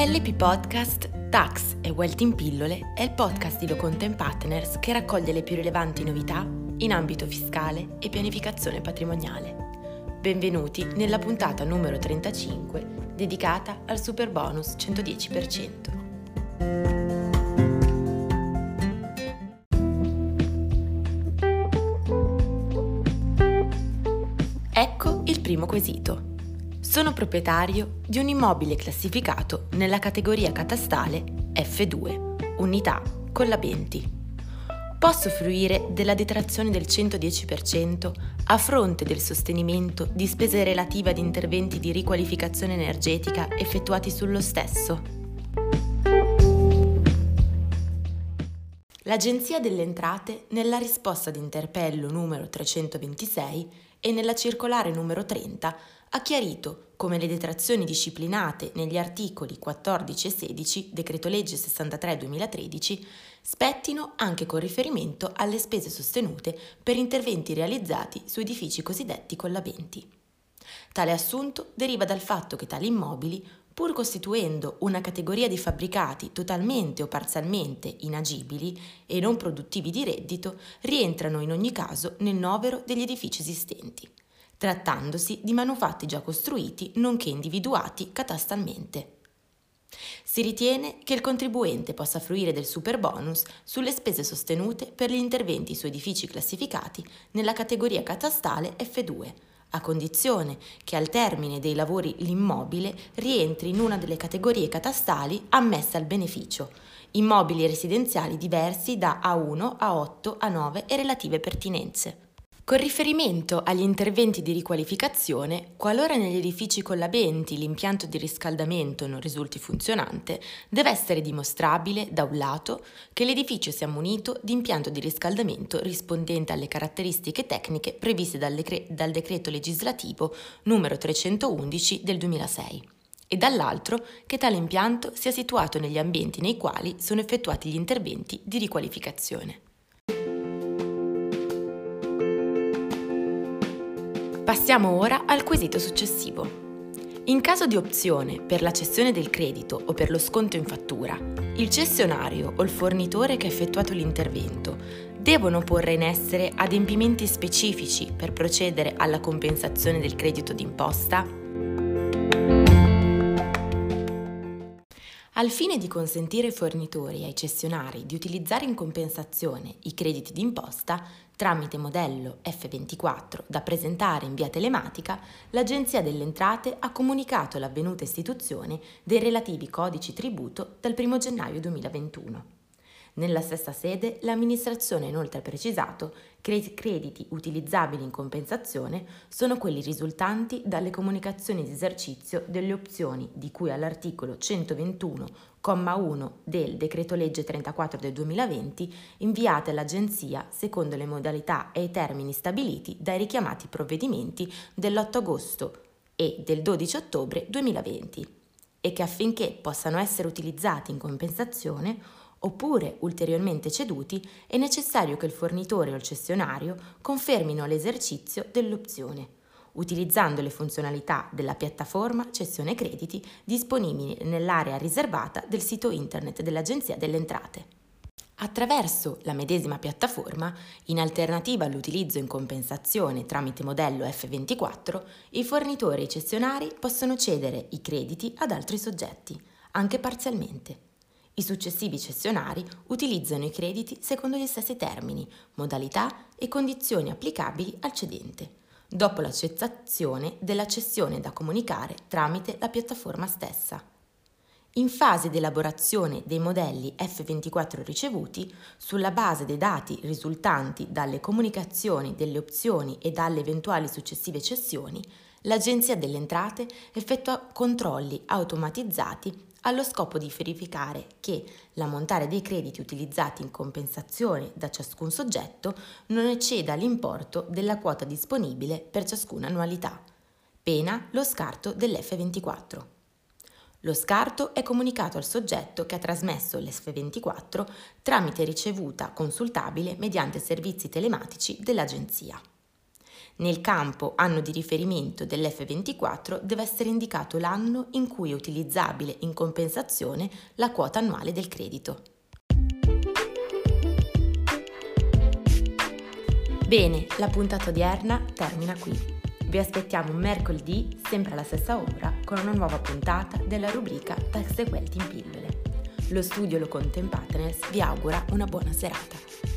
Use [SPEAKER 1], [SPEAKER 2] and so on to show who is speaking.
[SPEAKER 1] LP Podcast Tax e Wealth in pillole è il podcast di Locontent Partners che raccoglie le più rilevanti novità in ambito fiscale e pianificazione patrimoniale. Benvenuti nella puntata numero 35 dedicata al super bonus 110%. Ecco il primo quesito. Sono proprietario di un immobile classificato nella categoria catastale F2, unità collabenti. Posso fruire della detrazione del 110% a fronte del sostenimento di spese relative ad interventi di riqualificazione energetica effettuati sullo stesso? L'Agenzia delle Entrate, nella risposta ad interpello numero 326 e nella circolare numero 30, ha chiarito come le detrazioni disciplinate negli articoli 14 e 16 Decreto Legge 63-2013 spettino anche con riferimento alle spese sostenute per interventi realizzati su edifici cosiddetti collabenti. Tale assunto deriva dal fatto che tali immobili, pur costituendo una categoria di fabbricati totalmente o parzialmente inagibili e non produttivi di reddito, rientrano in ogni caso nel novero degli edifici esistenti trattandosi di manufatti già costruiti nonché individuati catastalmente. Si ritiene che il contribuente possa fruire del super bonus sulle spese sostenute per gli interventi su edifici classificati nella categoria catastale F2, a condizione che al termine dei lavori l'immobile rientri in una delle categorie catastali ammesse al beneficio, immobili residenziali diversi da A1, A8, A9 e relative pertinenze. Con riferimento agli interventi di riqualificazione, qualora negli edifici collabenti l'impianto di riscaldamento non risulti funzionante, deve essere dimostrabile, da un lato, che l'edificio sia munito di impianto di riscaldamento rispondente alle caratteristiche tecniche previste dal, decre- dal decreto legislativo numero 311 del 2006 e dall'altro che tale impianto sia situato negli ambienti nei quali sono effettuati gli interventi di riqualificazione. Passiamo ora al quesito successivo. In caso di opzione per la cessione del credito o per lo sconto in fattura, il cessionario o il fornitore che ha effettuato l'intervento devono porre in essere adempimenti specifici per procedere alla compensazione del credito d'imposta? Al fine di consentire ai fornitori e ai cessionari di utilizzare in compensazione i crediti d'imposta, Tramite modello F24 da presentare in via telematica, l'Agenzia delle Entrate ha comunicato l'avvenuta istituzione dei relativi codici tributo dal 1 gennaio 2021. Nella stessa sede l'amministrazione ha inoltre precisato che i crediti utilizzabili in compensazione sono quelli risultanti dalle comunicazioni di esercizio delle opzioni di cui all'articolo 121,1 del decreto legge 34 del 2020 inviate all'Agenzia secondo le modalità e i termini stabiliti dai richiamati provvedimenti dell'8 agosto e del 12 ottobre 2020 e che affinché possano essere utilizzati in compensazione oppure ulteriormente ceduti, è necessario che il fornitore o il cessionario confermino l'esercizio dell'opzione, utilizzando le funzionalità della piattaforma cessione crediti disponibili nell'area riservata del sito internet dell'Agenzia delle Entrate. Attraverso la medesima piattaforma, in alternativa all'utilizzo in compensazione tramite modello F24, i fornitori e i cessionari possono cedere i crediti ad altri soggetti, anche parzialmente. I successivi cessionari utilizzano i crediti secondo gli stessi termini, modalità e condizioni applicabili al cedente, dopo l'accettazione della cessione da comunicare tramite la piattaforma stessa. In fase di elaborazione dei modelli F24 ricevuti, sulla base dei dati risultanti dalle comunicazioni delle opzioni e dalle eventuali successive cessioni, l'Agenzia delle Entrate effettua controlli automatizzati allo scopo di verificare che l'ammontare dei crediti utilizzati in compensazione da ciascun soggetto non ecceda l'importo della quota disponibile per ciascuna annualità, pena lo scarto dell'F24. Lo scarto è comunicato al soggetto che ha trasmesso l'F24 tramite ricevuta consultabile mediante servizi telematici dell'Agenzia. Nel campo anno di riferimento dell'F24 deve essere indicato l'anno in cui è utilizzabile in compensazione la quota annuale del credito. Bene, la puntata odierna termina qui. Vi aspettiamo mercoledì, sempre alla stessa ora, con una nuova puntata della rubrica Tax Equality in pillole. Lo studio Lo Partners vi augura una buona serata.